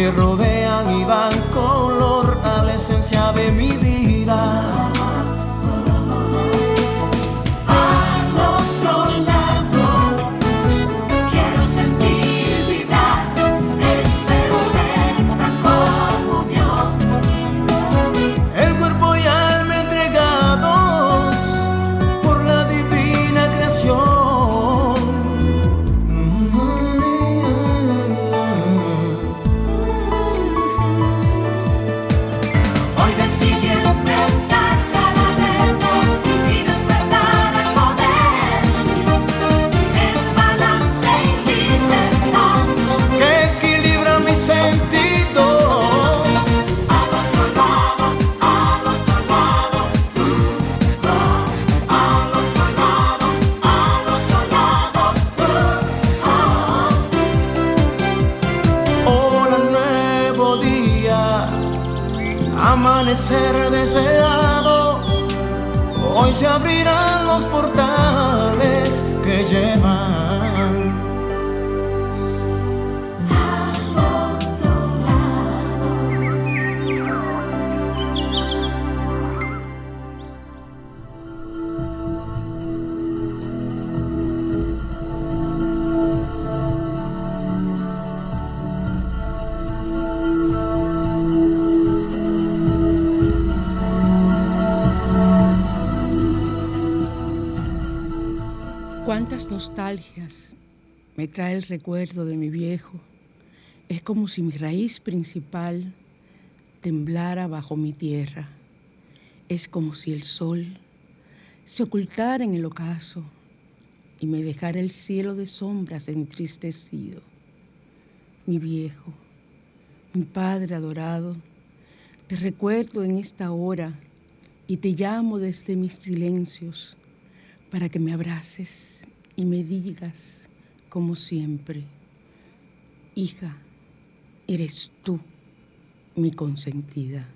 Que se abrirán trae el recuerdo de mi viejo. Es como si mi raíz principal temblara bajo mi tierra. Es como si el sol se ocultara en el ocaso y me dejara el cielo de sombras entristecido. Mi viejo, mi padre adorado, te recuerdo en esta hora y te llamo desde mis silencios para que me abraces y me digas, como siempre, hija, eres tú mi consentida.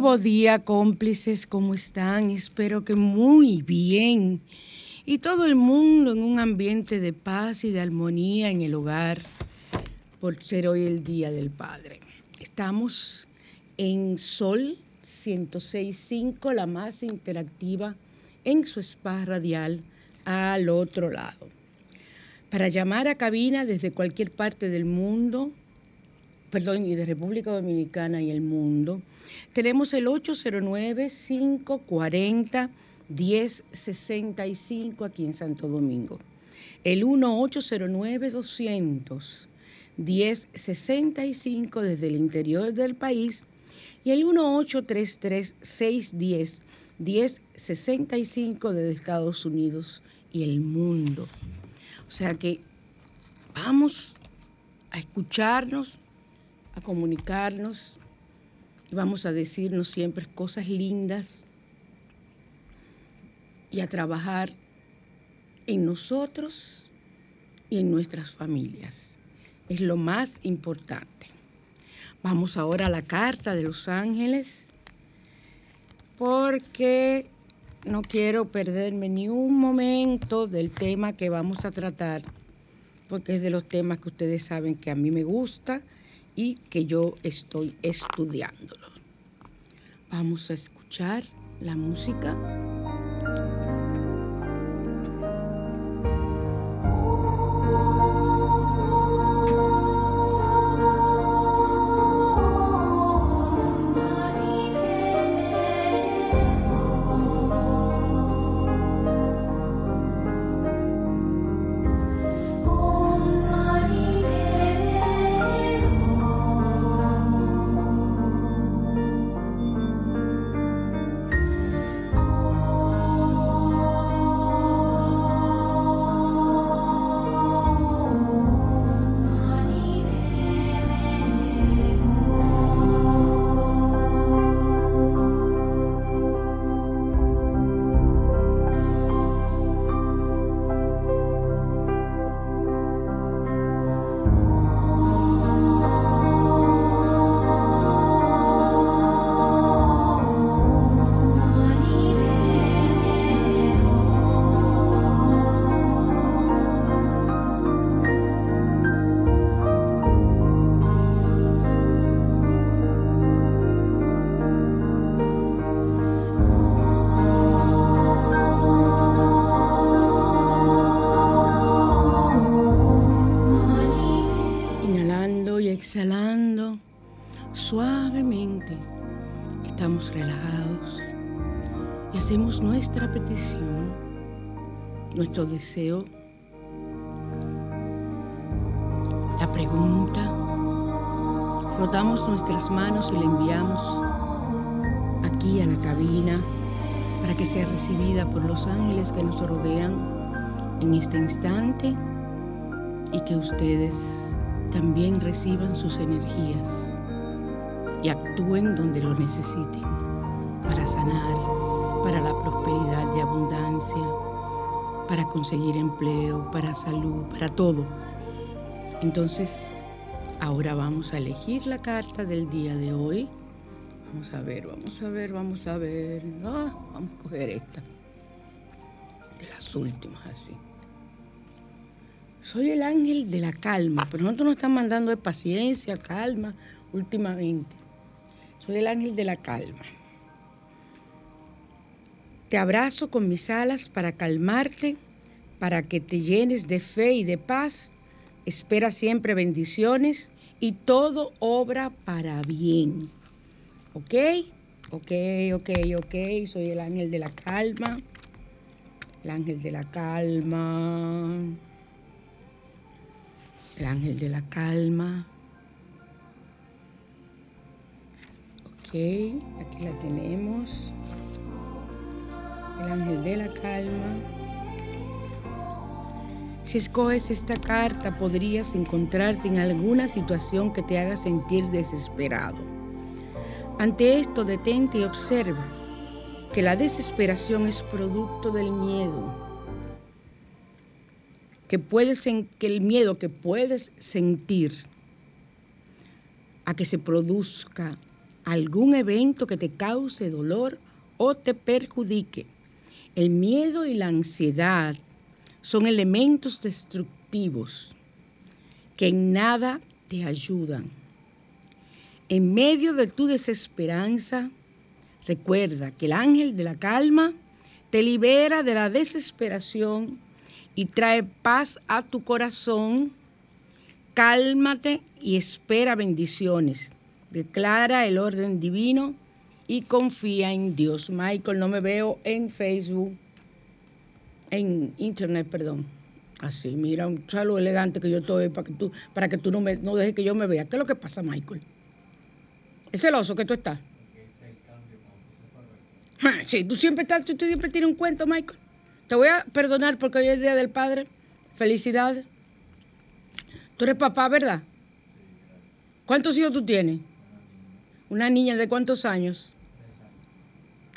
Nuevo día, cómplices, ¿cómo están? Espero que muy bien. Y todo el mundo en un ambiente de paz y de armonía en el hogar, por ser hoy el Día del Padre. Estamos en Sol 106.5, la más interactiva, en su spa radial al otro lado. Para llamar a cabina desde cualquier parte del mundo, perdón, y de República Dominicana y el mundo, tenemos el 809-540-1065 aquí en Santo Domingo. El 1-809-200-1065 desde el interior del país y el 1-833-610-1065 desde Estados Unidos y el mundo. O sea que vamos a escucharnos, a comunicarnos vamos a decirnos siempre cosas lindas y a trabajar en nosotros y en nuestras familias. Es lo más importante. Vamos ahora a la carta de los ángeles porque no quiero perderme ni un momento del tema que vamos a tratar, porque es de los temas que ustedes saben que a mí me gusta que yo estoy estudiándolo. Vamos a escuchar la música. Nuestra petición, nuestro deseo, la pregunta. Frotamos nuestras manos y la enviamos aquí a la cabina para que sea recibida por los ángeles que nos rodean en este instante y que ustedes también reciban sus energías y actúen donde lo necesiten para sanar, para la prosperidad y abundancia, para conseguir empleo, para salud, para todo. Entonces, ahora vamos a elegir la carta del día de hoy. Vamos a ver, vamos a ver, vamos a ver. Ah, vamos a coger esta. De las últimas, así. Soy el ángel de la calma, pero nosotros nos están mandando de paciencia, calma, últimamente. Soy el ángel de la calma. Te abrazo con mis alas para calmarte, para que te llenes de fe y de paz. Espera siempre bendiciones y todo obra para bien. ¿Ok? Ok, ok, ok. Soy el ángel de la calma. El ángel de la calma. El ángel de la calma. Ok, aquí la tenemos. El ángel de la calma. Si escoges esta carta, podrías encontrarte en alguna situación que te haga sentir desesperado. Ante esto, detente y observa que la desesperación es producto del miedo que puedes que el miedo que puedes sentir a que se produzca algún evento que te cause dolor o te perjudique. El miedo y la ansiedad son elementos destructivos que en nada te ayudan. En medio de tu desesperanza, recuerda que el ángel de la calma te libera de la desesperación y trae paz a tu corazón. Cálmate y espera bendiciones. Declara el orden divino y confía en Dios. Michael, no me veo en Facebook, en internet, perdón. Así, mira, un saludo elegante que yo estoy para que tú, para que tú no, me, no dejes que yo me vea. ¿Qué es lo que pasa, Michael? ¿Es celoso que tú estás? Ja, Sí, tú siempre estás, tú siempre tienes un cuento, Michael. Te voy a perdonar porque hoy es el Día del Padre. Felicidades. Tú eres papá, ¿verdad? ¿Cuántos hijos tú tienes? Una niña de cuántos años?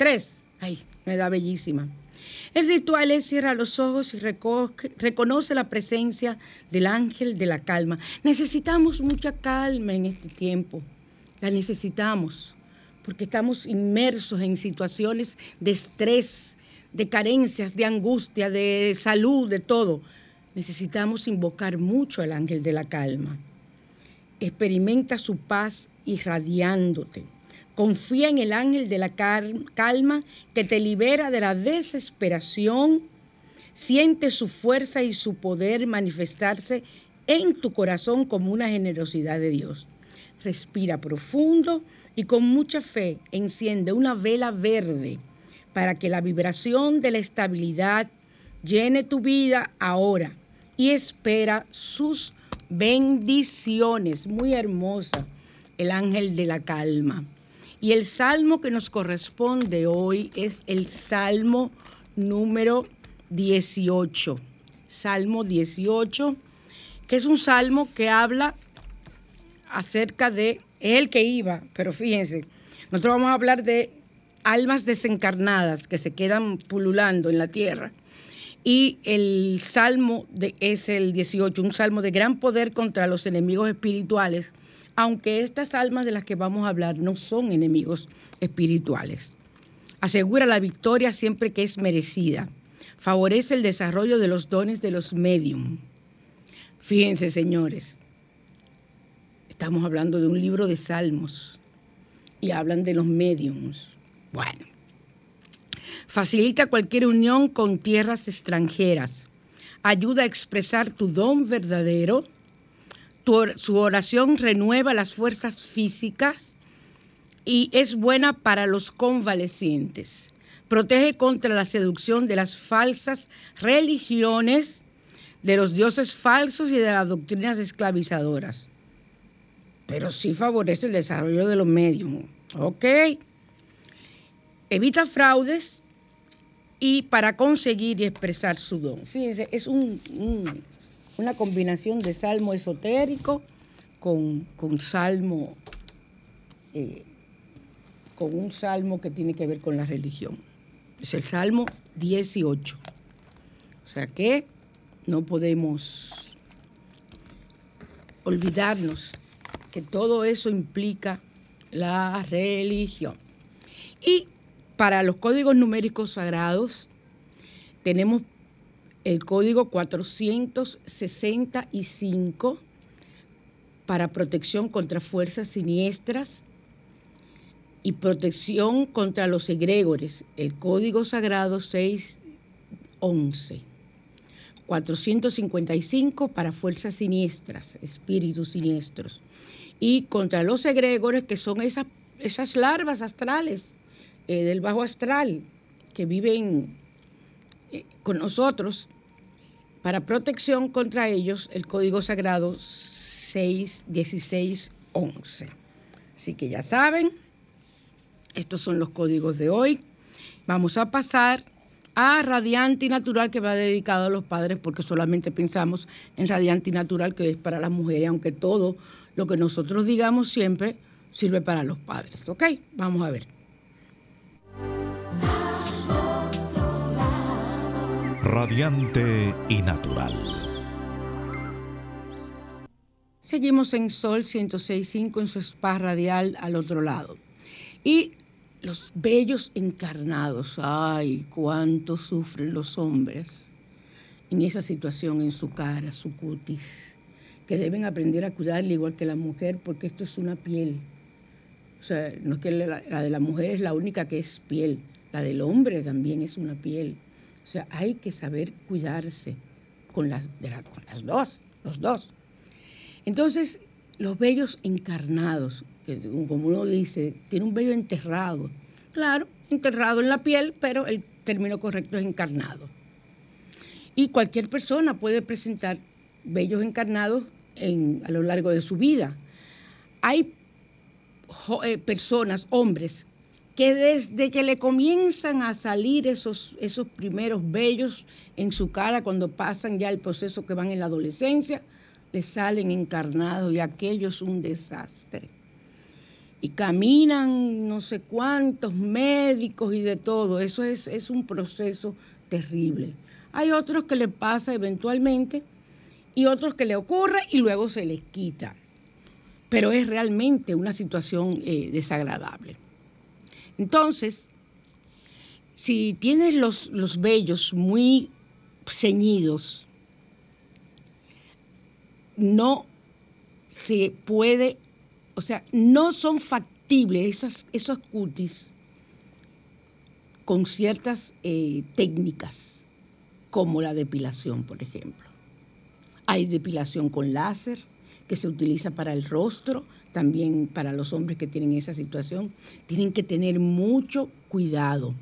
Tres. Ay, me da bellísima. El ritual es cierra los ojos y reco- reconoce la presencia del ángel de la calma. Necesitamos mucha calma en este tiempo. La necesitamos porque estamos inmersos en situaciones de estrés, de carencias, de angustia, de salud, de todo. Necesitamos invocar mucho al ángel de la calma. Experimenta su paz irradiándote. Confía en el ángel de la calma que te libera de la desesperación. Siente su fuerza y su poder manifestarse en tu corazón como una generosidad de Dios. Respira profundo y con mucha fe enciende una vela verde para que la vibración de la estabilidad llene tu vida ahora y espera sus bendiciones. Muy hermosa, el ángel de la calma. Y el salmo que nos corresponde hoy es el salmo número 18. Salmo 18, que es un salmo que habla acerca de, el que iba, pero fíjense, nosotros vamos a hablar de almas desencarnadas que se quedan pululando en la tierra. Y el salmo de, es el 18, un salmo de gran poder contra los enemigos espirituales aunque estas almas de las que vamos a hablar no son enemigos espirituales. Asegura la victoria siempre que es merecida. Favorece el desarrollo de los dones de los medium. Fíjense, señores, estamos hablando de un libro de salmos y hablan de los mediums. Bueno, facilita cualquier unión con tierras extranjeras. Ayuda a expresar tu don verdadero su oración renueva las fuerzas físicas y es buena para los convalecientes. Protege contra la seducción de las falsas religiones, de los dioses falsos y de las doctrinas esclavizadoras. Pero sí favorece el desarrollo de los medios. ¿Ok? Evita fraudes y para conseguir y expresar su don. Fíjense, es un una combinación de salmo esotérico con, salmo, eh, con un salmo que tiene que ver con la religión. Es el salmo 18. O sea que no podemos olvidarnos que todo eso implica la religión. Y para los códigos numéricos sagrados tenemos el código 465 para protección contra fuerzas siniestras y protección contra los egregores, el código sagrado 611. 455 para fuerzas siniestras, espíritus siniestros. Y contra los egregores, que son esas, esas larvas astrales eh, del bajo astral que viven con nosotros para protección contra ellos, el Código Sagrado 61611. Así que ya saben, estos son los códigos de hoy. Vamos a pasar a Radiante y Natural, que va dedicado a los padres, porque solamente pensamos en Radiante y Natural, que es para las mujeres, aunque todo lo que nosotros digamos siempre sirve para los padres. ¿Ok? Vamos a ver. Radiante y natural. Seguimos en Sol 106.5 en su spa radial al otro lado. Y los bellos encarnados, ay, cuánto sufren los hombres en esa situación, en su cara, su cutis, que deben aprender a cuidarle igual que la mujer, porque esto es una piel. O sea, no es que la, la de la mujer es la única que es piel, la del hombre también es una piel. O sea, hay que saber cuidarse con las, las dos, los dos. Entonces, los vellos encarnados, que como uno dice, tiene un vello enterrado. Claro, enterrado en la piel, pero el término correcto es encarnado. Y cualquier persona puede presentar vellos encarnados a lo largo de su vida. Hay eh, personas, hombres, que desde que le comienzan a salir esos, esos primeros vellos en su cara cuando pasan ya el proceso que van en la adolescencia, le salen encarnados y aquello es un desastre. Y caminan no sé cuántos médicos y de todo, eso es, es un proceso terrible. Hay otros que le pasa eventualmente y otros que le ocurre y luego se les quita. Pero es realmente una situación eh, desagradable. Entonces, si tienes los, los vellos muy ceñidos, no se puede, o sea, no son susceptible esas, esos cutis con ciertas eh, técnicas, como la depilación, por ejemplo. Hay depilación con láser, que se utiliza para el rostro, también para los hombres que tienen esa situación. Tienen que tener mucho cuidado.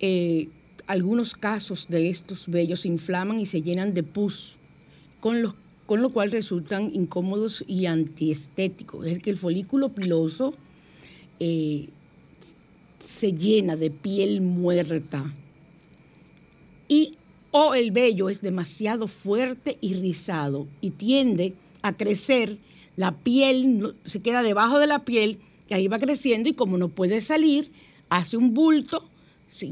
Eh, algunos casos de estos vellos se inflaman y se llenan de pus, con, los, con lo cual resultan incómodos y antiestéticos. Es que el folículo piloso eh, se llena de piel muerta y o el vello es demasiado fuerte y rizado y tiende a crecer, la piel se queda debajo de la piel y ahí va creciendo y como no puede salir, hace un bulto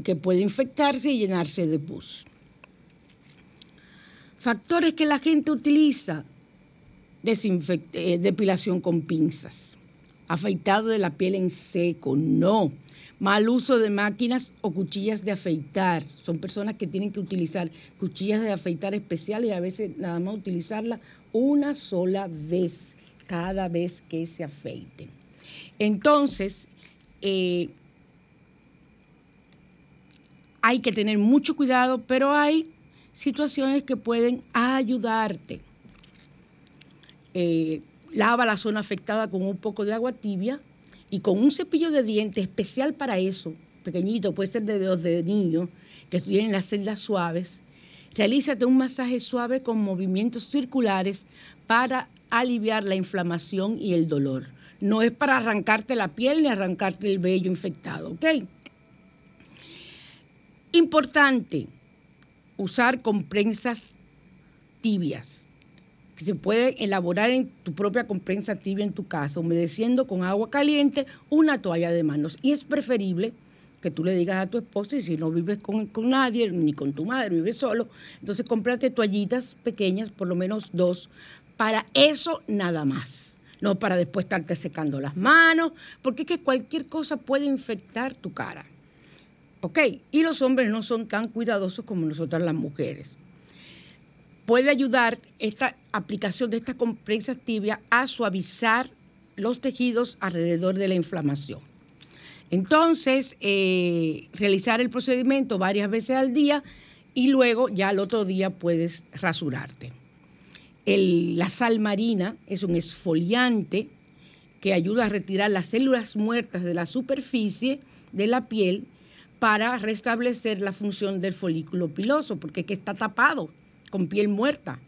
que puede infectarse y llenarse de pus. Factores que la gente utiliza, eh, depilación con pinzas, afeitado de la piel en seco, no. Mal uso de máquinas o cuchillas de afeitar. Son personas que tienen que utilizar cuchillas de afeitar especiales y a veces nada más utilizarla una sola vez cada vez que se afeiten. Entonces, eh, hay que tener mucho cuidado, pero hay situaciones que pueden ayudarte. Eh, lava la zona afectada con un poco de agua tibia y con un cepillo de dientes especial para eso, pequeñito, puede ser de los de niños que tienen las celdas suaves. Realízate un masaje suave con movimientos circulares para aliviar la inflamación y el dolor. No es para arrancarte la piel ni arrancarte el vello infectado, ¿ok? Importante, usar comprensas tibias, que se pueden elaborar en tu propia comprensa tibia en tu casa, humedeciendo con agua caliente una toalla de manos. Y es preferible que tú le digas a tu esposa, y si no vives con, con, nadie, ni con tu madre, vives solo, entonces cómprate toallitas pequeñas, por lo menos dos, para eso nada más. No para después estarte secando las manos, porque es que cualquier cosa puede infectar tu cara. ¿Ok? Y los hombres no son tan cuidadosos como nosotras las mujeres. Puede ayudar esta aplicación de esta compresa tibia a suavizar los tejidos alrededor de la inflamación. Entonces, eh, realizar el procedimiento varias veces al día y luego ya al otro día puedes rasurarte. La sal marina es un esfoliante que ayuda a retirar las células muertas de la superficie de la piel para restablecer la función del folículo piloso, porque es que está tapado con piel muerta.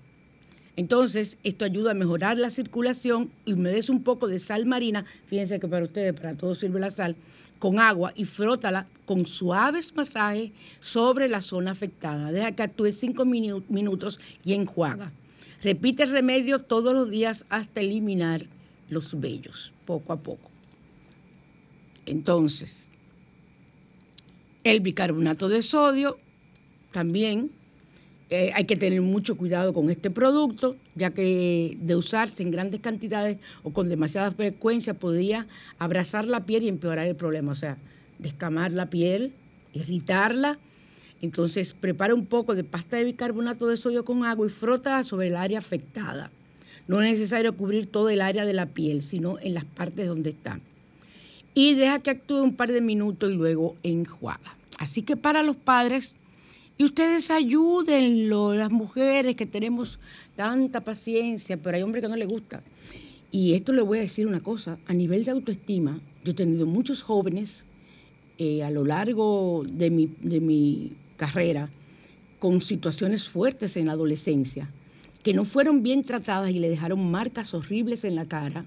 Entonces, esto ayuda a mejorar la circulación y humedece un poco de sal marina. Fíjense que para ustedes, para todo sirve la sal, con agua y frótala con suaves masajes sobre la zona afectada. Deja que actúe cinco minutos y enjuaga. Repite el remedio todos los días hasta eliminar los vellos, poco a poco. Entonces, el bicarbonato de sodio también eh, hay que tener mucho cuidado con este producto, ya que de usarse en grandes cantidades o con demasiada frecuencia podría abrazar la piel y empeorar el problema, o sea, descamar la piel, irritarla. Entonces, prepara un poco de pasta de bicarbonato de sodio con agua y frota sobre el área afectada. No es necesario cubrir todo el área de la piel, sino en las partes donde está. Y deja que actúe un par de minutos y luego enjuaga. Así que para los padres, y ustedes ayúdenlo, las mujeres que tenemos tanta paciencia, pero hay hombres que no les gusta. Y esto le voy a decir una cosa, a nivel de autoestima, yo he tenido muchos jóvenes eh, a lo largo de mi, de mi carrera con situaciones fuertes en la adolescencia, que no fueron bien tratadas y le dejaron marcas horribles en la cara,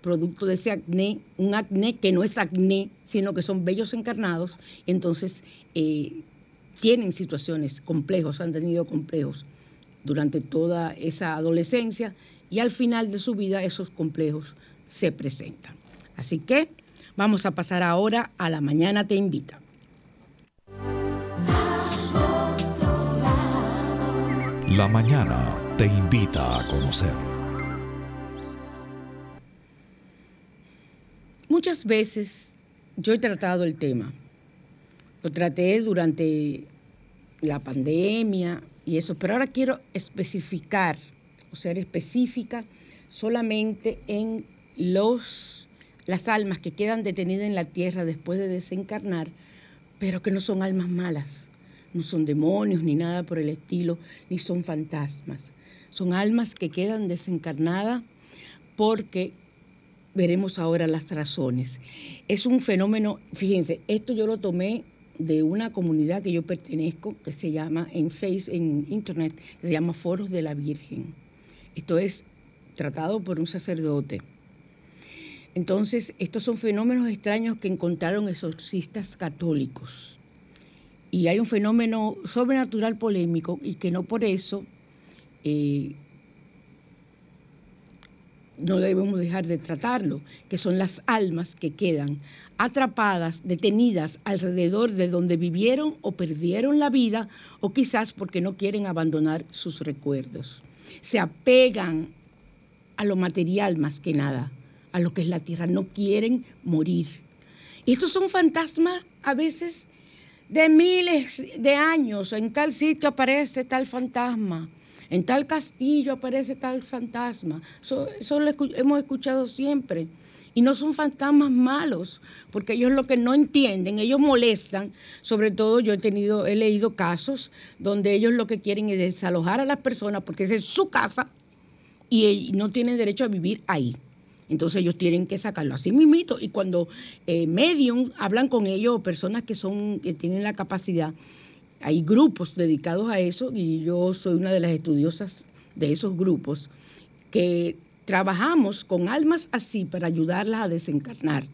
producto de ese acné, un acné que no es acné, sino que son vellos encarnados, entonces eh, tienen situaciones complejos, han tenido complejos durante toda esa adolescencia y al final de su vida esos complejos se presentan. Así que vamos a pasar ahora a la mañana te invita. La mañana te invita a conocer. Muchas veces yo he tratado el tema. Lo traté durante la pandemia y eso, pero ahora quiero especificar o ser específica solamente en los las almas que quedan detenidas en la tierra después de desencarnar, pero que no son almas malas, no son demonios ni nada por el estilo, ni son fantasmas. Son almas que quedan desencarnadas porque veremos ahora las razones. Es un fenómeno, fíjense, esto yo lo tomé de una comunidad que yo pertenezco, que se llama en en Internet, se llama Foros de la Virgen. Esto es tratado por un sacerdote. Entonces, estos son fenómenos extraños que encontraron exorcistas católicos. Y hay un fenómeno sobrenatural polémico y que no por eso eh, no debemos dejar de tratarlo, que son las almas que quedan atrapadas, detenidas alrededor de donde vivieron o perdieron la vida, o quizás porque no quieren abandonar sus recuerdos. Se apegan a lo material más que nada, a lo que es la tierra, no quieren morir. Y estos son fantasmas a veces de miles de años, en tal sitio aparece tal fantasma en tal castillo aparece tal fantasma. Eso, lo hemos escuchado siempre. Y no son fantasmas malos, porque ellos lo que no entienden, ellos molestan. Sobre todo yo he tenido, he leído casos donde ellos lo que quieren es desalojar a las personas porque esa es su casa y no tienen derecho a vivir ahí. Entonces ellos tienen que sacarlo así mismito. Y cuando eh, medium hablan con ellos, personas que son, que tienen la capacidad hay grupos dedicados a eso y yo soy una de las estudiosas de esos grupos que trabajamos con almas así para ayudarlas a desencarnar.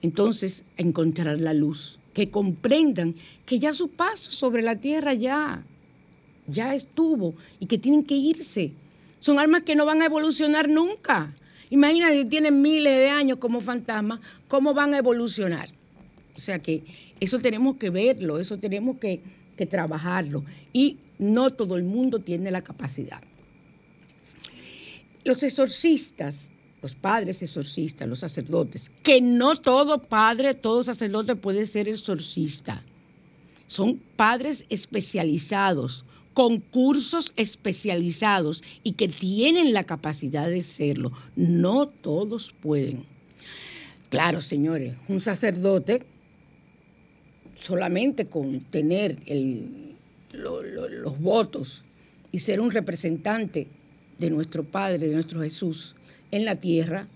Entonces, a encontrar la luz, que comprendan que ya su paso sobre la tierra ya, ya estuvo y que tienen que irse. Son almas que no van a evolucionar nunca. Imagínate, tienen miles de años como fantasmas, ¿cómo van a evolucionar? O sea que eso tenemos que verlo, eso tenemos que que trabajarlo y no todo el mundo tiene la capacidad. Los exorcistas, los padres exorcistas, los sacerdotes, que no todo padre, todo sacerdote puede ser exorcista. Son padres especializados, con cursos especializados y que tienen la capacidad de serlo. No todos pueden. Claro, señores, un sacerdote solamente con tener los votos y ser un representante de nuestro Padre, de nuestro Jesús en la tierra,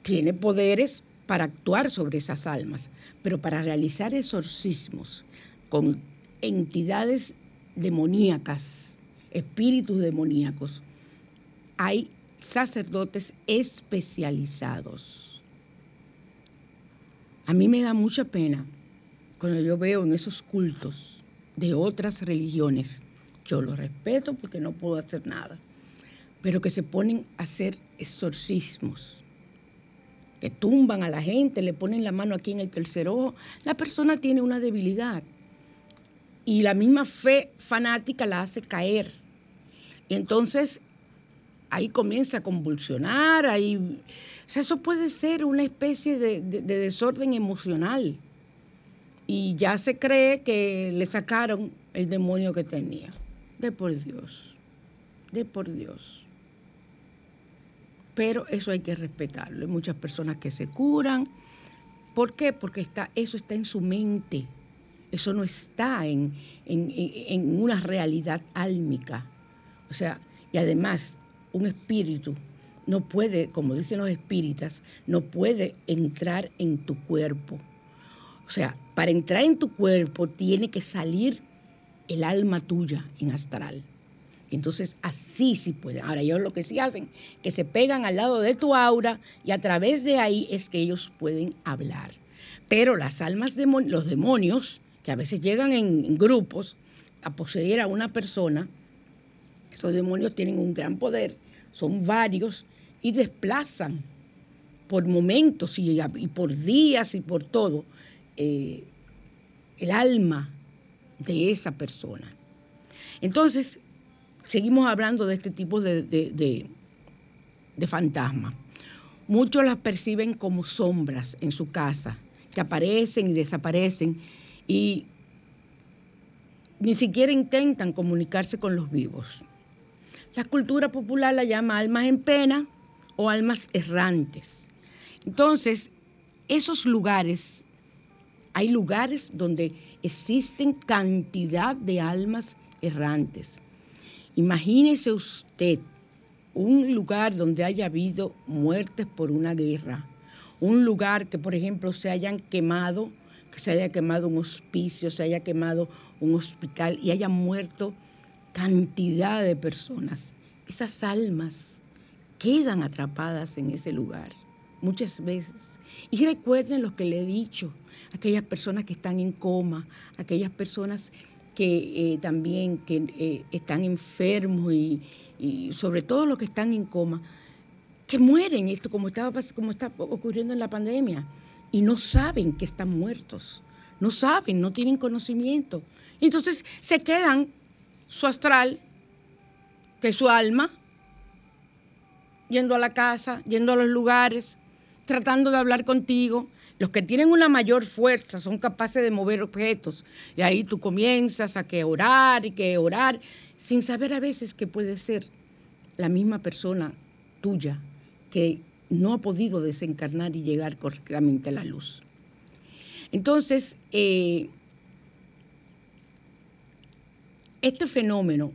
tiene poderes para actuar sobre esas almas, pero para realizar exorcismos con entidades demoníacas, espíritus demoníacos, hay sacerdotes especializados. A mí me da mucha pena cuando yo veo en esos cultos de otras religiones, yo los respeto porque no puedo hacer nada, pero que se ponen a hacer exorcismos, que tumban a la gente, le ponen la mano aquí en el tercer ojo, la persona tiene una debilidad y la misma fe fanática la hace caer. Y entonces ahí comienza a convulsionar, ahí, eso puede ser una especie de desorden emocional y ya se cree que le sacaron el demonio que tenía. De por Dios, de por Dios. Pero eso hay que respetarlo. Hay muchas personas que se curan. ¿Por qué? Porque está, eso está en su mente. Eso no está en, en una realidad álmica. O sea, y además, un espíritu no puede, como dicen los espíritas, no puede entrar en tu cuerpo o sea, para entrar en tu cuerpo tiene que salir el alma tuya en astral. Entonces así sí pueden. Ahora ellos lo que sí hacen, que se pegan al lado de tu aura y a través de ahí es que ellos pueden hablar. Pero las almas, de los demonios, que a veces llegan en grupos a poseer a una persona, esos demonios tienen un gran poder, son varios y desplazan por momentos y, por días y por todo eh, el alma de esa persona. Entonces, seguimos hablando de este tipo de, de, de fantasmas. Muchos las perciben como sombras en su casa, que aparecen y desaparecen y ni siquiera intentan comunicarse con los vivos. La cultura popular la llama almas en pena o almas errantes. Entonces, esos lugares, hay lugares donde existen cantidad de almas errantes. Imagínese usted un lugar donde haya habido muertes por una guerra, un lugar que, por ejemplo, se hayan quemado, se haya quemado un hospicio, se haya quemado un hospital y haya muerto cantidad de personas. Esas almas quedan atrapadas en ese lugar muchas veces. Y recuerden lo que le he dicho, aquellas personas que están en coma, aquellas personas que eh, también que, eh, están enfermos y, y sobre todo los que están en coma, que mueren, esto como, estaba, como está ocurriendo en la pandemia, y no saben que están muertos, no saben, no tienen conocimiento. Entonces se quedan su astral, que es su alma, yendo a la casa, yendo a los lugares, tratando de hablar contigo. Los que tienen una mayor fuerza son capaces de mover objetos. Y ahí tú comienzas a que orar y que orar, sin saber a veces que puede ser la misma persona tuya que no ha podido desencarnar y llegar correctamente a la luz. Entonces, eh, este fenómeno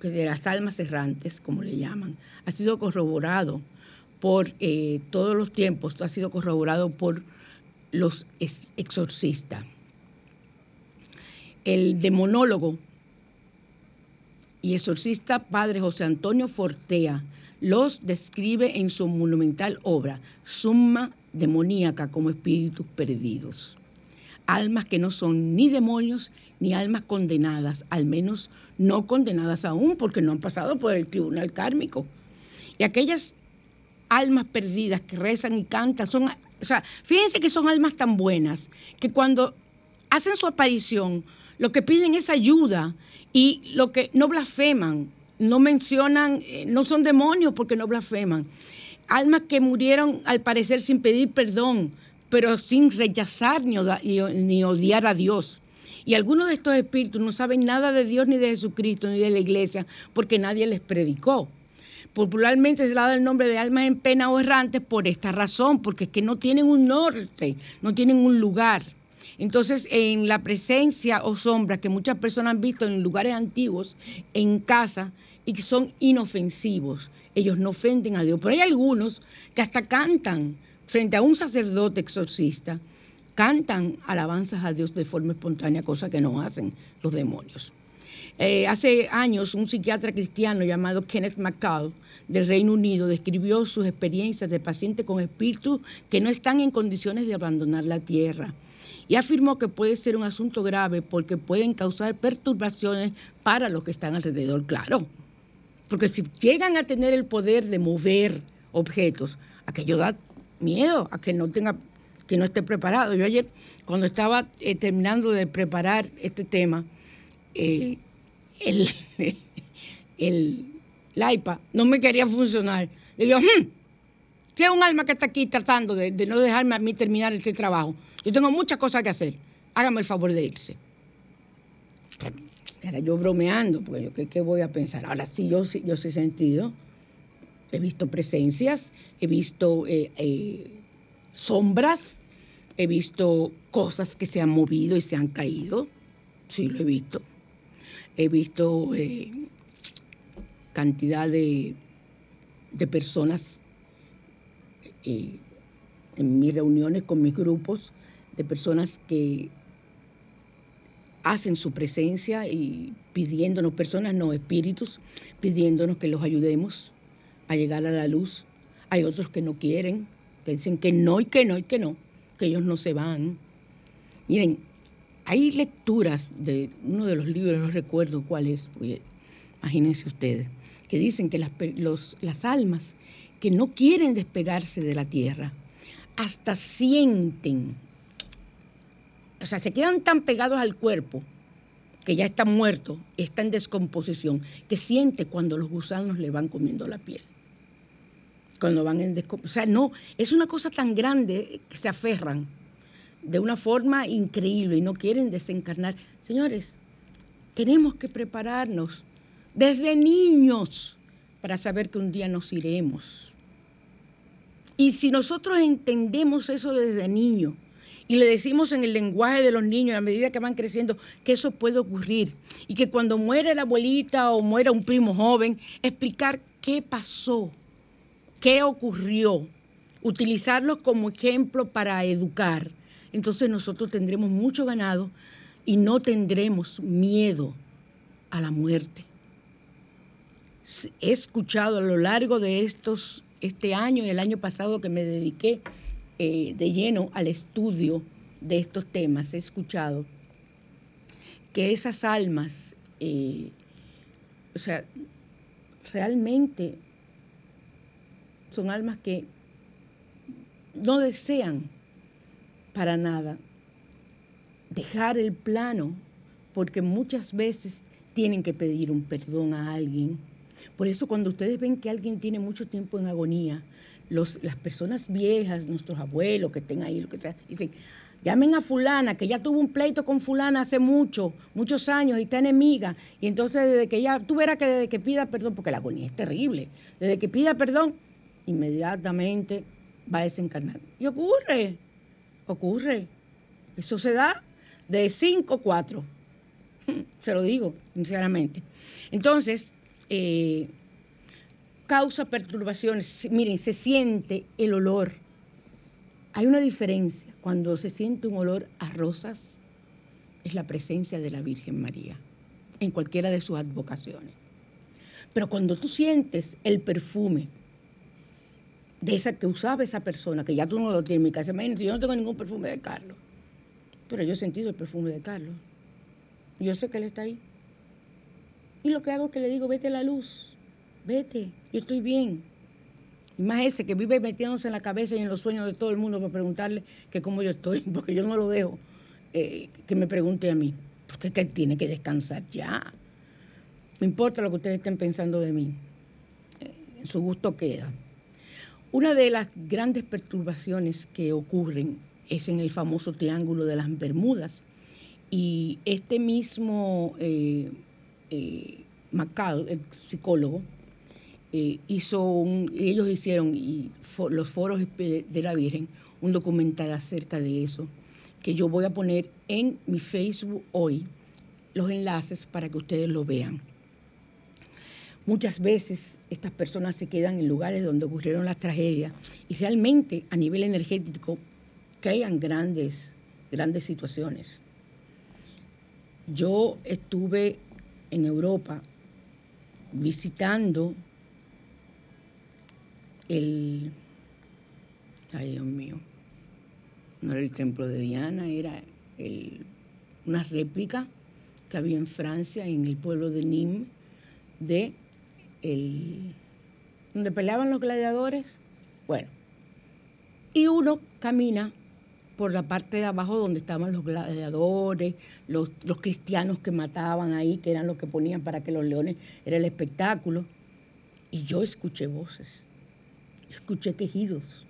de las almas errantes, como le llaman, ha sido corroborado por eh, todos los tiempos, ha sido corroborado por los ex- exorcistas. El demonólogo y exorcista padre José Antonio Fortea los describe en su monumental obra Summa demoníaca como espíritus perdidos. Almas que no son ni demonios ni almas condenadas, al menos no condenadas aún porque no han pasado por el tribunal kármico. Y aquellas almas perdidas que rezan y cantan son, o sea, fíjense que son almas tan buenas que cuando hacen su aparición, lo que piden es ayuda y lo que no blasfeman, no mencionan, eh, no son demonios porque no blasfeman. Almas que murieron al parecer sin pedir perdón, pero sin rechazar ni, odiar a Dios. Y algunos de estos espíritus no saben nada de Dios ni de Jesucristo ni de la iglesia porque nadie les predicó. Popularmente se le da el nombre de almas en pena o errantes por esta razón, porque es que no tienen un norte, no tienen un lugar. Entonces, en la presencia o sombra que muchas personas han visto en lugares antiguos, en casa, y que son inofensivos, ellos no ofenden a Dios. Pero hay algunos que hasta cantan frente a un sacerdote exorcista, cantan alabanzas a Dios de forma espontánea, cosa que no hacen los demonios. Eh, hace años, un psiquiatra cristiano llamado Kenneth McCall del Reino Unido describió sus experiencias de pacientes con espíritus que no están en condiciones de abandonar la tierra y afirmó que puede ser un asunto grave porque pueden causar perturbaciones para los que están alrededor, claro. Porque si llegan a tener el poder de mover objetos, aquello da miedo a que no tenga, que no esté preparado. Yo ayer, cuando estaba eh, terminando de preparar este tema, eh, el, el, la iPad no me quería funcionar. Le digo, "Hmm, si un alma que está aquí tratando de no dejarme a mí terminar este trabajo, yo tengo muchas cosas que hacer. Hágame el favor de irse. Era yo bromeando, porque yo, ¿qué, qué voy a pensar? Ahora sí, yo, yo he sentido, he visto presencias, he visto eh, eh, sombras, he visto cosas que se han movido y se han caído, sí lo he visto. He visto eh, cantidad de, de personas en mis reuniones con mis grupos, de personas que hacen su presencia y pidiéndonos, personas no, espíritus, pidiéndonos que los ayudemos a llegar a la luz. Hay otros que no quieren, que dicen que no y que no y que no, que ellos no se van. Miren, hay lecturas de uno de los libros, no recuerdo cuál es, imagínense ustedes, que dicen que las, los- las almas que no quieren despegarse de la tierra, hasta sienten, o sea, se quedan tan pegados al cuerpo que ya está muerto, está en descomposición, que siente cuando los gusanos le van comiendo la piel. Cuando van en descomposición. O sea, no, es una cosa tan grande que se aferran de una forma increíble y no quieren desencarnar. Señores, tenemos que prepararnos desde niños para saber que un día nos iremos. Y si nosotros entendemos eso desde niño y le decimos en el lenguaje de los niños a medida que van creciendo que eso puede ocurrir y que cuando muere la abuelita o muera un primo joven, explicar qué pasó, qué ocurrió, utilizarlos como ejemplo para educar, entonces nosotros tendremos mucho ganado y no tendremos miedo a la muerte. He escuchado a lo largo de estos, este año y el año pasado que me dediqué eh, de lleno al estudio de estos temas, he escuchado que esas almas, eh, o sea, realmente son almas que no desean para nada dejar el plano, porque muchas veces tienen que pedir un perdón a alguien. Por eso cuando ustedes ven que alguien tiene mucho tiempo en agonía, los, las personas viejas, nuestros abuelos que estén ahí, lo que sea, dicen, llamen a fulana, que ya tuvo un pleito con fulana hace mucho, muchos años y está enemiga. Y entonces desde que ya, tú verás que desde que pida perdón, porque la agonía es terrible, desde que pida perdón, inmediatamente va a desencarnar. Y ocurre, ocurre. Eso se da de 5 4. Se lo digo, sinceramente. Entonces, eh, causa perturbaciones. Miren, se siente el olor. Hay una diferencia. Cuando se siente un olor a rosas, es la presencia de la Virgen María, en cualquiera de sus advocaciones. Pero cuando tú sientes el perfume de esa que usaba esa persona, que ya tú no lo tienes en mi casa, yo no tengo ningún perfume de Carlos, pero yo he sentido el perfume de Carlos. Yo sé que él está ahí. Y lo que hago es que le digo, vete a la luz, vete, yo estoy bien. Y más ese que vive metiéndose en la cabeza y en los sueños de todo el mundo para preguntarle que cómo yo estoy, porque yo no lo dejo eh, que me pregunte a mí, porque usted tiene que descansar ya. No importa lo que ustedes estén pensando de mí, eh, en su gusto queda. Una de las grandes perturbaciones que ocurren es en el famoso Triángulo de las Bermudas. Y este mismo eh, eh el psicólogo, eh, hizo un, ellos hicieron, los foros de la Virgen, un documental acerca de eso, que yo voy a poner en mi Facebook hoy, los enlaces para que ustedes lo vean. Muchas veces estas personas se quedan en lugares donde ocurrieron las tragedias y realmente a nivel energético crean grandes, grandes situaciones. Yo estuve en Europa visitando el, ay Dios mío, no era el templo de Diana, era una réplica que había en Francia, en el pueblo de Nîmes, de el, donde peleaban los gladiadores. Bueno, y uno camina por la parte de abajo donde estaban los gladiadores, los, los, cristianos que mataban ahí, que eran los que ponían para que los leones era el espectáculo. Y yo escuché voces, escuché quejidos.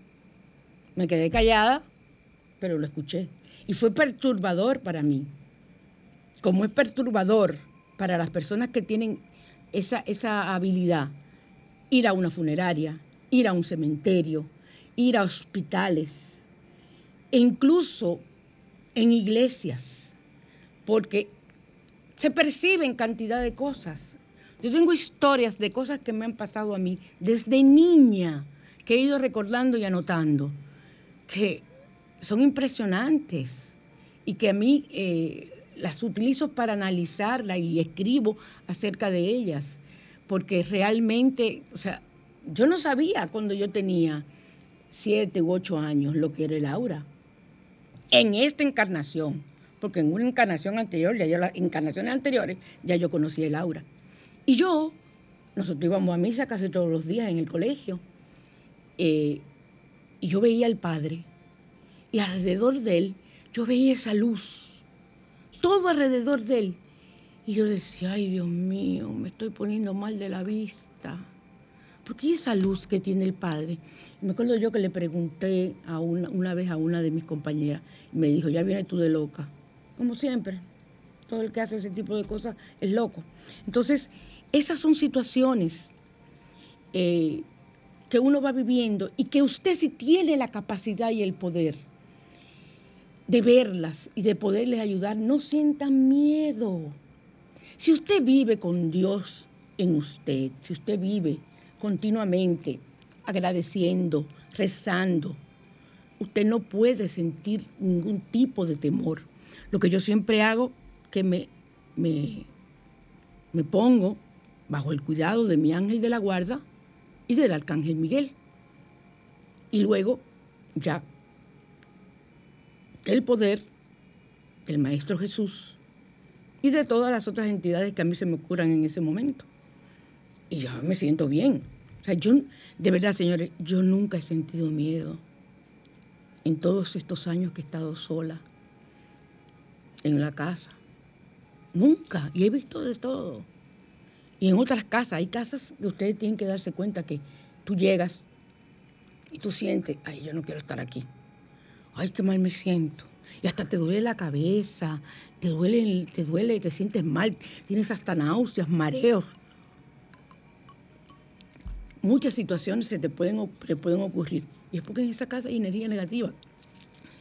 Me quedé callada, pero lo escuché. Y fue perturbador para mí. Como es perturbador para las personas que tienen esa, esa habilidad, ir a una funeraria, ir a un cementerio, ir a hospitales, e incluso en iglesias, porque se perciben cantidad de cosas. Yo tengo historias de cosas que me han pasado a mí desde niña, que he ido recordando y anotando, que son impresionantes y que a mí eh, las utilizo para analizarla y escribo acerca de ellas, porque realmente, o sea, yo no sabía cuando yo tenía siete u ocho años lo que era el aura. En esta encarnación, porque en una encarnación anterior, ya yo, las encarnaciones anteriores, ya yo conocía el aura. Y yo, nosotros íbamos a misa casi todos los días en el colegio, eh, yo veía al Padre, y alrededor de él yo veía esa luz todo alrededor de él. Y yo decía, ay Dios mío, me estoy poniendo mal de la vista. Porque esa luz que tiene el Padre? Me acuerdo yo que le pregunté a una, una vez a una de mis compañeras y me dijo, ya vienes tú de loca. Como siempre, todo el que hace ese tipo de cosas es loco. Entonces, esas son situaciones eh, que uno va viviendo y que usted sí tiene la capacidad y el poder de verlas y de poderles ayudar, no sientan miedo. Si usted vive con Dios en usted, si usted vive continuamente agradeciendo, rezando, usted no puede sentir ningún tipo de temor. Lo que yo siempre hago, que me, me, me pongo bajo el cuidado de mi ángel de la guarda y del arcángel Miguel. Y luego ya del poder del Maestro Jesús y de todas las otras entidades que a mí se me ocurran en ese momento. Y yo me siento bien. O sea, yo, de verdad, señores, yo nunca he sentido miedo en todos estos años que he estado sola en la casa. Nunca. Y he visto de todo. Y en otras casas, hay casas que ustedes tienen que darse cuenta que tú llegas y tú sientes, ay, yo no quiero estar aquí. Ay, qué mal me siento. Y hasta te duele la cabeza, te duele, te duele, te sientes mal, tienes hasta náuseas, mareos. Muchas situaciones se te pueden, te pueden ocurrir. Y es porque en esa casa hay energía negativa.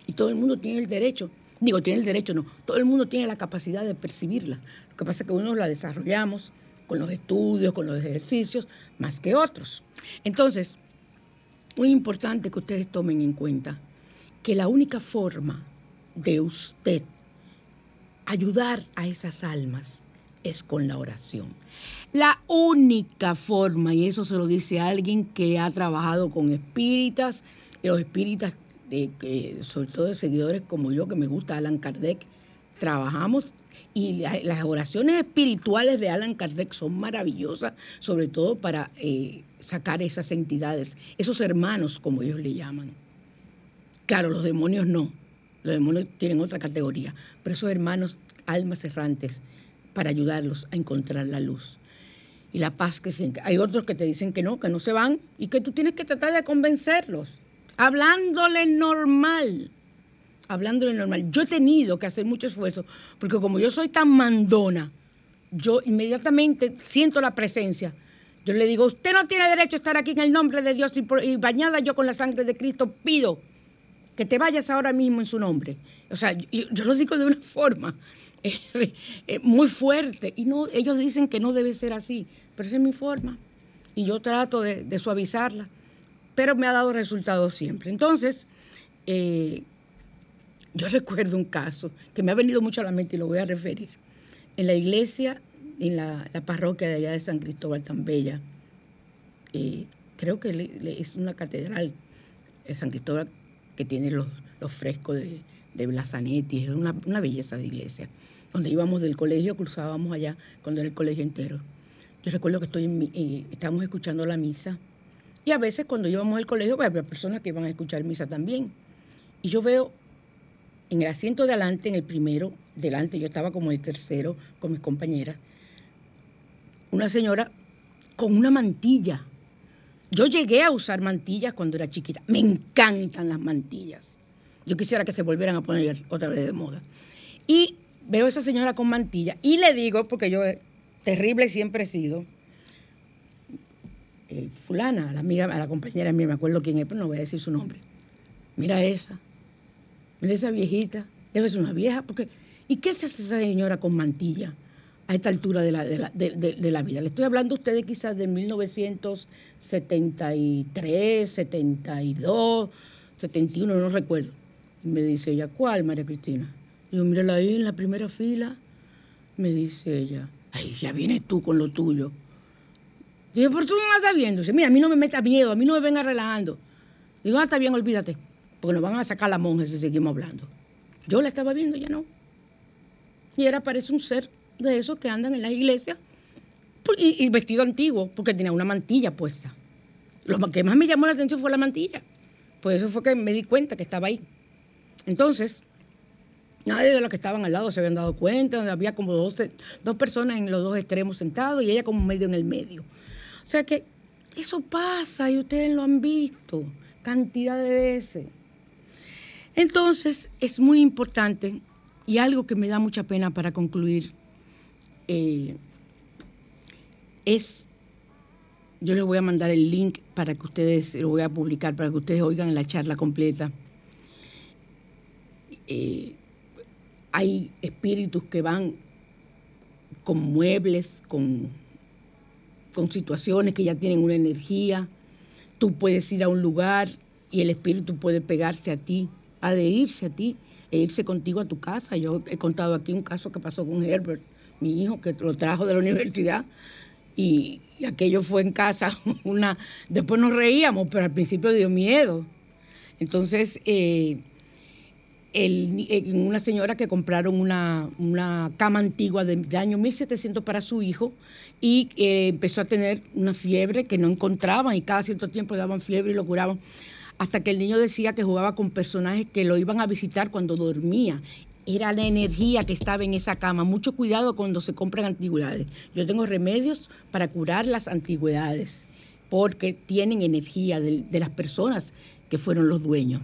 Y todo el mundo tiene el derecho, digo, tiene el derecho, no, todo el mundo tiene la capacidad de percibirla. Lo que pasa es que unos la desarrollamos con los estudios, con los ejercicios, más que otros. Entonces, muy importante que ustedes tomen en cuenta que la única forma de usted ayudar a esas almas es con la oración. La única forma, y eso se lo dice alguien que ha trabajado con espíritas, y los espíritas, sobre todo de seguidores como yo, que me gusta Alan Kardec, trabajamos y la- las oraciones espirituales de Alan Kardec son maravillosas, sobre todo para eh, sacar esas entidades, esos hermanos, como ellos le llaman. Claro, los demonios no. Los demonios tienen otra categoría. Pero esos hermanos, almas errantes, para ayudarlos a encontrar la luz. Y la paz que se... Hay otros que te dicen que no, que no se van y que tú tienes que tratar de convencerlos. Hablándole normal. Hablándole normal. Yo he tenido que hacer mucho esfuerzo porque como yo soy tan mandona, yo inmediatamente siento la presencia. Yo le digo, usted no tiene derecho a estar aquí en el nombre de Dios y, bañada yo con la sangre de Cristo, pido que te vayas ahora mismo en su nombre. O sea, yo, lo digo de una forma eh, eh, muy fuerte. Y no, ellos dicen que no debe ser así, pero esa es mi forma. Y yo trato de, de suavizarla. Pero me ha dado resultados siempre. Entonces, eh, yo recuerdo un caso que me ha venido mucho a la mente y lo voy a referir. En la iglesia, en la, la parroquia de allá de San Cristóbal tan bella, eh, creo que es una catedral de San Cristóbal que tiene los, los frescos de, de Blazanetti, es una, una belleza de iglesia. Donde íbamos del colegio, cruzábamos allá cuando era el colegio entero. Yo recuerdo que estoy en mi- eh, estábamos escuchando la misa y a veces cuando íbamos al colegio pues, había personas que iban a escuchar misa también. Y yo veo en el asiento de adelante, en el primero, delante, yo estaba como el tercero con mis compañeras, una señora con una mantilla. Yo llegué a usar mantillas cuando era chiquita. Me encantan las mantillas. Yo quisiera que se volvieran a poner otra vez de moda. Y veo a esa señora con mantilla y le digo, porque yo terrible siempre he sido, eh, fulana, la amiga, la compañera mía, me acuerdo quién es, pero no voy a decir su nombre. Mira esa, mira esa viejita, debe ser una vieja, porque ¿y qué se hace esa señora con mantilla a esta altura de la, de la, de- de- de la vida? Le estoy hablando a ustedes quizás de 1973, 72, 71, no recuerdo. Y me dice ella, ¿cuál, María Cristina? Digo, mírala ahí en la primera fila. Me dice ella, ay, ya vienes tú con lo tuyo. Digo, pero tú no la estás viendo. Dice, mira, a mí no me metas miedo, a mí no me venga relajando. Digo, ah, está bien, olvídate, porque nos van a sacar la monja si seguimos hablando. Yo la estaba viendo, ya no. Y era, parece un ser de esos que andan en las iglesias por- y, vestido antiguo, porque tenía una mantilla puesta. Lo que más me llamó la atención fue la mantilla. Pues eso fue que me di cuenta que estaba ahí. Entonces, nadie de los que estaban al lado se habían dado cuenta, había como dos, dos personas en los dos extremos sentados y ella como medio en el medio. O sea que eso pasa y ustedes lo han visto cantidad de veces. Entonces, es muy importante y algo que me da mucha pena para concluir eh, es yo les voy a mandar el link para que ustedes, lo voy a publicar para que ustedes oigan la charla completa. Eh, hay espíritus que van con muebles, con, con situaciones que ya tienen una energía. Tú puedes ir a un lugar y el espíritu puede pegarse a ti, adherirse a ti e irse contigo a tu casa. Yo he contado aquí un caso que pasó con Herbert, mi hijo, que lo trajo de la universidad y, aquello fue en casa una... Después nos reíamos, pero al principio dio miedo. Entonces, eh, el- eh, una señora que compraron una, una cama antigua de, de año 1700 para su hijo y eh, empezó a tener una fiebre que no encontraban y cada cierto tiempo daban fiebre y lo curaban. Hasta que el niño decía que jugaba con personajes que lo iban a visitar cuando dormía. Era la energía que estaba en esa cama. Mucho cuidado cuando se compran antigüedades. Yo tengo remedios para curar las antigüedades porque tienen energía de, de las personas que fueron los dueños.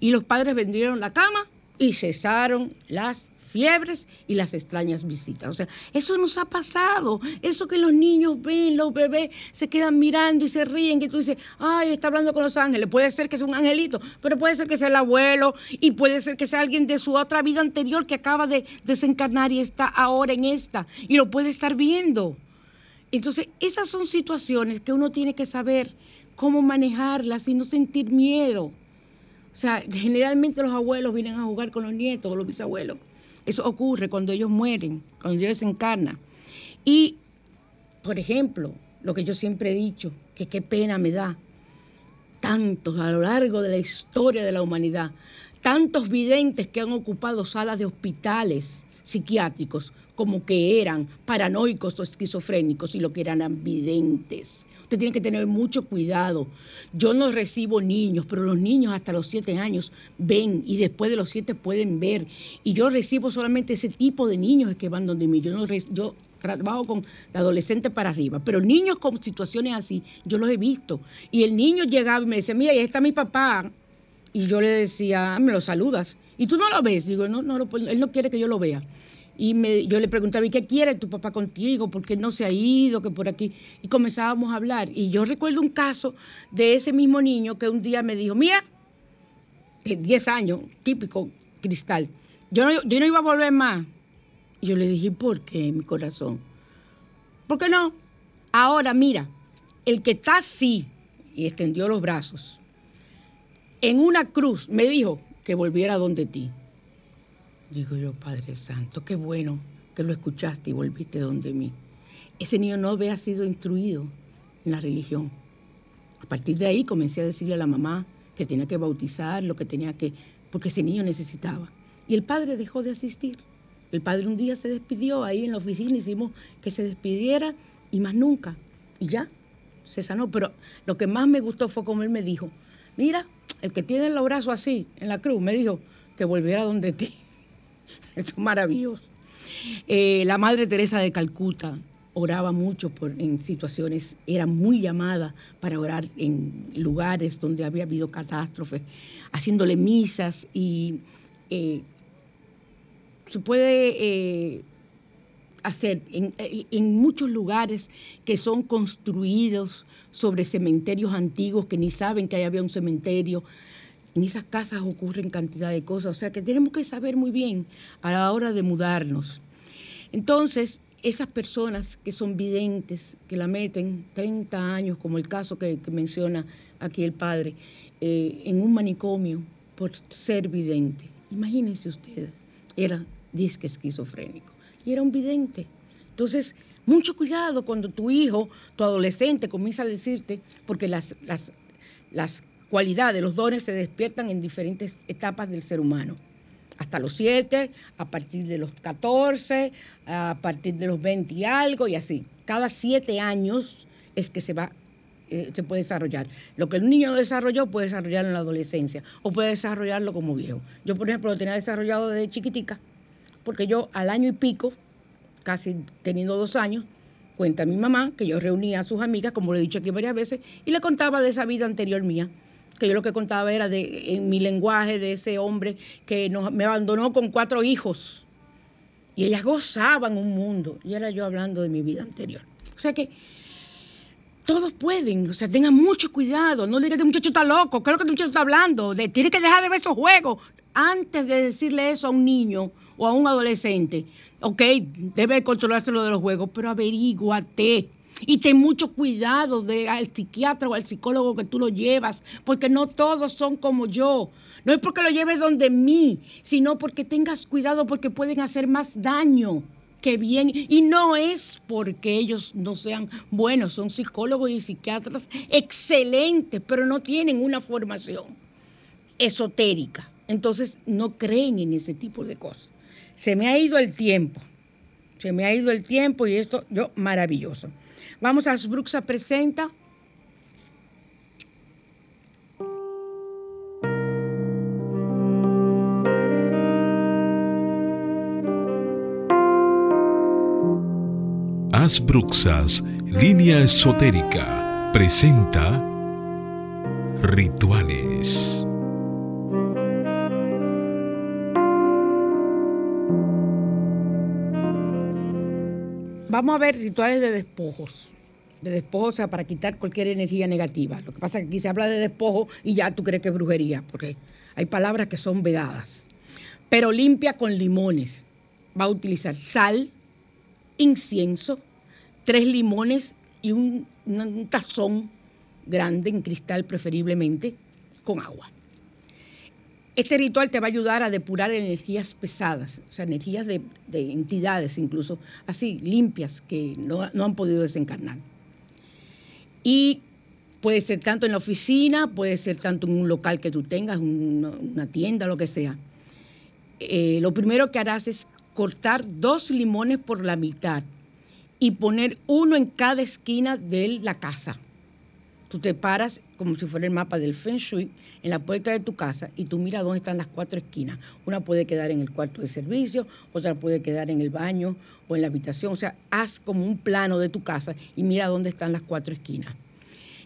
Y los padres vendieron la cama y cesaron las fiebres y las extrañas visitas. O sea, eso nos ha pasado. Eso que los niños ven, los bebés se quedan mirando y se ríen, que tú dices, ay, está hablando con los ángeles. Puede ser que sea un angelito, pero puede ser que sea el abuelo y puede ser que sea alguien de su otra vida anterior que acaba de desencarnar y está ahora en esta y lo puede estar viendo. Entonces, esas son situaciones que uno tiene que saber cómo manejarlas y no sentir miedo. O sea, generalmente los abuelos vienen a jugar con los nietos o los bisabuelos. Eso ocurre cuando ellos mueren, cuando ellos desencarnan. Y, por ejemplo, lo que yo siempre he dicho, que qué pena me da, tantos a lo largo de la historia de la humanidad, tantos videntes que han ocupado salas de hospitales psiquiátricos como que eran paranoicos o esquizofrénicos y lo que eran videntes. Usted tiene que tener mucho cuidado. Yo no recibo niños, pero los niños hasta los siete años ven y después de los siete pueden ver. Y yo recibo solamente ese tipo de niños que van donde mí. Yo, no yo trabajo con adolescentes para arriba, pero niños con situaciones así, yo los he visto. Y el niño llegaba y me decía, mira, ahí está mi papá. Y yo le decía, "Ah, me lo saludas. Y tú no lo ves. Digo, no, no, él no quiere que yo lo vea. Y me, yo le preguntaba, ¿y qué quiere tu papá contigo? ¿Por qué no se ha ido? Que por aquí. Y comenzábamos a hablar. Y yo recuerdo un caso de ese mismo niño que un día me dijo, mira, eh, 10 años, típico cristal, yo no, yo no iba a volver más. Y yo le dije, ¿por qué, mi corazón? ¿Por qué no? Ahora, mira, el que está así, y extendió los brazos, en una cruz, me dijo que volviera donde ti. Digo yo, Padre Santo, qué bueno que lo escuchaste y volviste donde mí. Ese niño no había sido instruido en la religión. A partir de ahí comencé a decirle a la mamá que tenía que bautizar, lo que tenía que, porque ese niño necesitaba. Y el padre dejó de asistir. El padre un día se despidió ahí en la oficina, hicimos que se despidiera y más nunca. Y ya, se sanó. Pero lo que más me gustó fue como él me dijo, mira, el que tiene los brazos así en la cruz, me dijo que volviera donde ti. Eso es maravilloso. Eh, la Madre Teresa de Calcuta oraba mucho por, en situaciones, era muy llamada para orar en lugares donde había habido catástrofes, haciéndole misas y eh, se puede eh, hacer en, en muchos lugares que son construidos sobre cementerios antiguos que ni saben que ahí había un cementerio. En esas casas ocurren cantidad de cosas, o sea que tenemos que saber muy bien a la hora de mudarnos. Entonces, esas personas que son videntes, que la meten 30 años, como el caso que, menciona aquí el padre, eh, en un manicomio por ser vidente. Imagínense ustedes, era disque esquizofrénico y era un vidente. Entonces, mucho cuidado cuando tu hijo, tu adolescente comienza a decirte, porque las, las, las cualidades, los dones se despiertan en diferentes etapas del ser humano hasta los 7, a partir de los 14, a partir de los 20 y algo, y así. Cada 7 años es que se va, eh, se puede desarrollar. Lo que el niño desarrolló puede desarrollarlo en la adolescencia o puede desarrollarlo como viejo. Yo, por ejemplo, lo tenía desarrollado desde chiquitica, porque yo al año y pico, casi teniendo dos años, cuenta mi mamá que yo reunía a sus amigas, como lo he dicho aquí varias veces, y le contaba de esa vida anterior mía que yo lo que contaba era de en mi lenguaje de ese hombre que nos- me abandonó con cuatro hijos y ellas gozaban un mundo y era yo hablando de mi vida anterior. O sea que todos pueden, o sea, tengan mucho cuidado, no digan que este muchacho está loco, ¿qué es lo que este muchacho está hablando? De, tiene que dejar de ver esos juegos. Antes de decirle eso a un niño o a un adolescente, ok, debe controlarse lo de los juegos, pero averíguate. Y ten mucho cuidado de, al psiquiatra o al psicólogo que tú lo llevas, porque no todos son como yo. No es porque lo lleves donde mí, sino porque tengas cuidado porque pueden hacer más daño que bien. Y no es porque ellos no sean buenos, son psicólogos y psiquiatras excelentes, pero no tienen una formación esotérica. Entonces no creen en ese tipo de cosas. Se me ha ido el tiempo. Se me ha ido el tiempo y esto, yo, maravilloso. Vamos a Asbruxa Presenta. Asbruxas, línea esotérica, presenta Rituales. Vamos a ver rituales de despojos. De sea, para quitar cualquier energía negativa. Lo que pasa es que aquí se habla de despojo y ya tú crees que es brujería, porque hay palabras que son vedadas. Pero limpia con limones. Va a utilizar sal, incienso, tres limones y un, tazón grande, en cristal preferiblemente, con agua. Este ritual te va a ayudar a depurar energías pesadas, o sea, energías de, de entidades incluso, así, limpias, que no, han podido desencarnar. Y puede ser tanto en la oficina, puede ser tanto en un local que tú tengas, una, tienda, lo que sea. Eh, lo primero que harás es cortar dos limones por la mitad y poner uno en cada esquina de la casa. Tú te paras como si fuera el mapa del Feng Shui en la puerta de tu casa y tú miras dónde están las cuatro esquinas. Una puede quedar en el cuarto de servicio, otra puede quedar en el baño o en la habitación. O sea, haz como un plano de tu casa y mira dónde están las cuatro esquinas.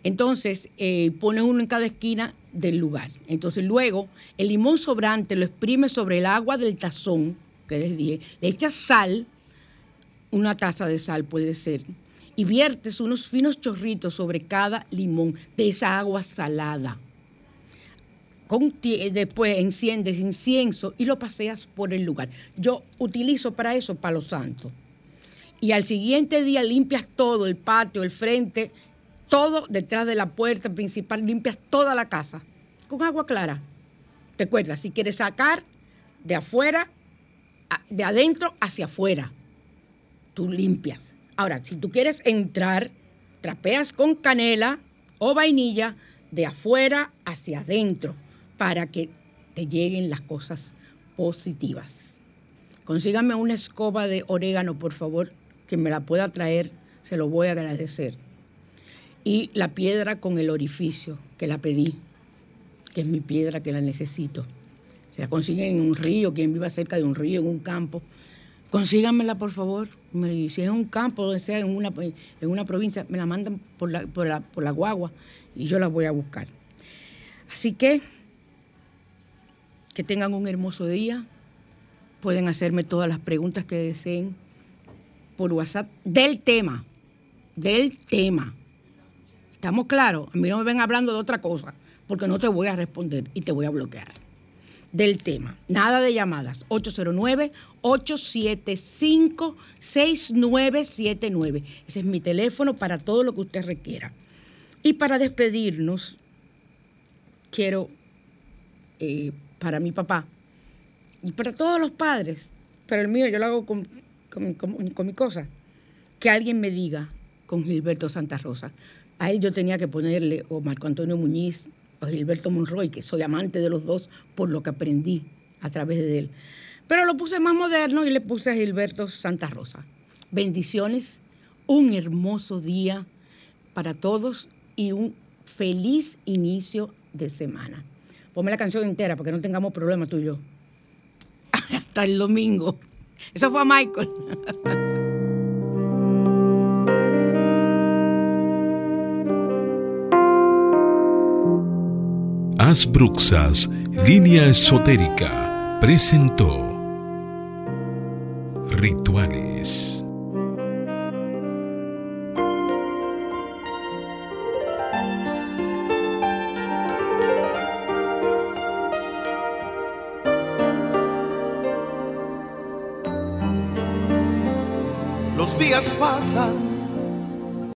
Entonces, eh, pones uno en cada esquina del lugar. Entonces, luego, el limón sobrante lo exprimes sobre el agua del tazón, que les dije, le echas sal, una taza de sal puede ser, y viertes unos finos chorritos sobre cada limón de esa agua salada. Con, después enciendes incienso y lo paseas por el lugar. Yo utilizo para eso palo santo. Y al siguiente día limpias todo, el patio, el frente, todo detrás de la puerta principal, limpias toda la casa con agua clara. Recuerda, si quieres sacar de afuera, de adentro hacia afuera, tú limpias. Ahora, si tú quieres entrar, trapeas con canela o vainilla de afuera hacia adentro para que te lleguen las cosas positivas. Consígame una escoba de orégano, por favor, que me la pueda traer, se lo voy a agradecer. Y la piedra con el orificio, que la pedí, que es mi piedra que la necesito. Se la consiguen en un río, quien viva cerca de un río, en un campo. Consíganmela, por favor. Si es un campo, donde sea, en una, en una provincia, me la mandan por la, por, la, por guagua y yo la voy a buscar. Así que, que tengan un hermoso día. Pueden hacerme todas las preguntas que deseen por WhatsApp del tema. Del tema. ¿Estamos claros? A mí no me ven hablando de otra cosa, porque no te voy a responder y te voy a bloquear. Del tema. Nada de llamadas. 809-875-6979. Ese es mi teléfono para todo lo que usted requiera. Y para despedirnos, quiero, eh, para mi papá, y para todos los padres, pero el mío yo lo hago con, con, con, con mi cosa, que alguien me diga con Gilberto Santa Rosa. A él yo tenía que ponerle o Marco Antonio Muñiz o Gilberto Monroy, que soy amante de los dos por lo que aprendí a través de él. Pero lo puse más moderno y le puse a Gilberto Santa Rosa. Bendiciones, un hermoso día para todos y un feliz inicio de semana. Ponme la canción entera para que no tengamos problemas tú y yo. Hasta el domingo. Eso fue a Michael. Asbruxas, línea esotérica, presentó Rituales. Los días pasan